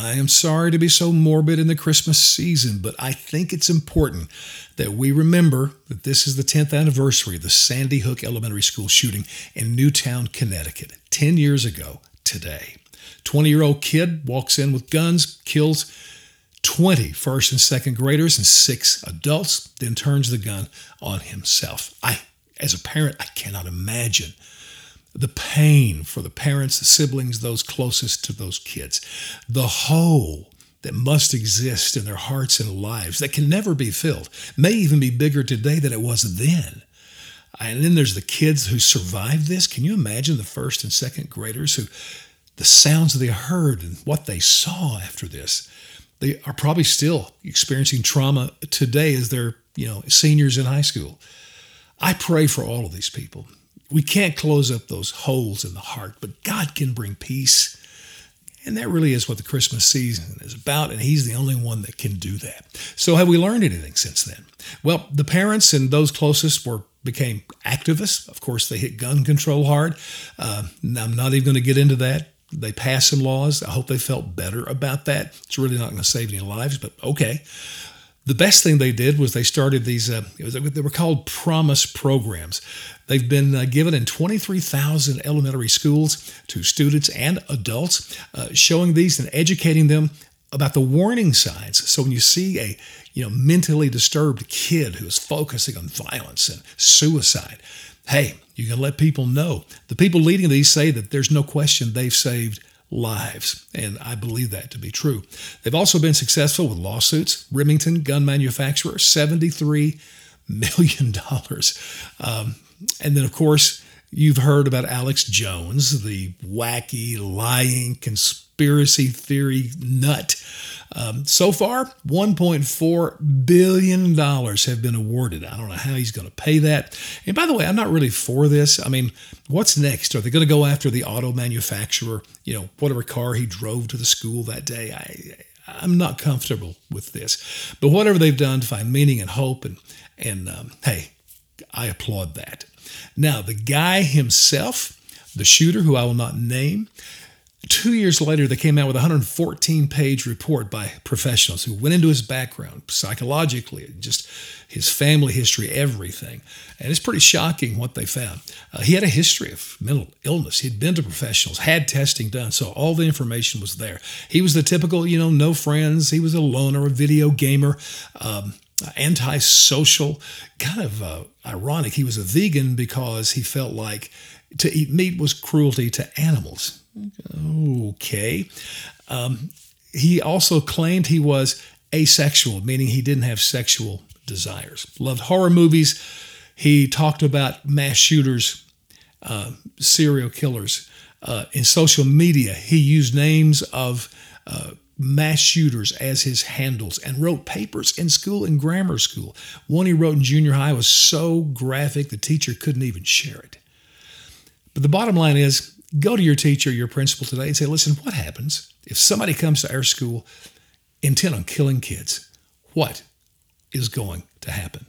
I am sorry to be so morbid in the Christmas season, but I think it's important that we remember that this is the 10th anniversary of the Sandy Hook Elementary School shooting in Newtown, Connecticut, 10 years ago today. 20 year old kid walks in with guns, kills 20 first and second graders and six adults, then turns the gun on himself. I, as a parent, I cannot imagine the pain for the parents, the siblings, those closest to those kids, the hole that must exist in their hearts and lives that can never be filled, may even be bigger today than it was then. And then there's the kids who survived this. Can you imagine the first and second graders who, the sounds they heard and what they saw after this? They are probably still experiencing trauma today as they're, you know, seniors in high school. I pray for all of these people. We can't close up those holes in the heart, but God can bring peace. And that really is what the Christmas season is about, and He's the only one that can do that. So, have we learned anything since then? Well, the parents and those closest were became activists. Of course, they hit gun control hard. Uh, I'm not even going to get into that. They passed some laws. I hope they felt better about that. It's really not going to save any lives, but okay. The best thing they did was they started these, uh, was, they were called promise programs. They've been uh, given in 23,000 elementary schools to students and adults, uh, showing these and educating them about the warning signs. So when you see a you know mentally disturbed kid who is focusing on violence and suicide, hey, you can let people know. The people leading these say that there's no question they've saved lives. And I believe that to be true. They've also been successful with lawsuits. Remington gun manufacturer, $73 million. Um, and then, of course, you've heard about Alex Jones, the wacky, lying, conspiracy theory nut. Um, so far, $1.4 billion have been awarded. I don't know how he's going to pay that. And by the way, I'm not really for this. I mean, what's next? Are they going to go after the auto manufacturer, you know, whatever car he drove to the school that day? I, I'm not comfortable with this. But whatever they've done to find meaning and hope, and, and um, hey, I applaud that. Now, the guy himself, the shooter, who I will not name, Two years later, they came out with a 114 page report by professionals who went into his background psychologically, just his family history, everything. And it's pretty shocking what they found. Uh, he had a history of mental illness. He'd been to professionals, had testing done, so all the information was there. He was the typical, you know, no friends. He was a loner, a video gamer. Um, antisocial, kind of uh, ironic. He was a vegan because he felt like to eat meat was cruelty to animals. Okay. Um, he also claimed he was asexual, meaning he didn't have sexual desires. Loved horror movies. He talked about mass shooters, uh, serial killers. Uh, in social media, he used names of uh, mass shooters as his handles and wrote papers in school in grammar school. One he wrote in junior high was so graphic the teacher couldn't even share it. But the bottom line is go to your teacher, your principal today, and say, listen, what happens if somebody comes to our school intent on killing kids? What is going to happen?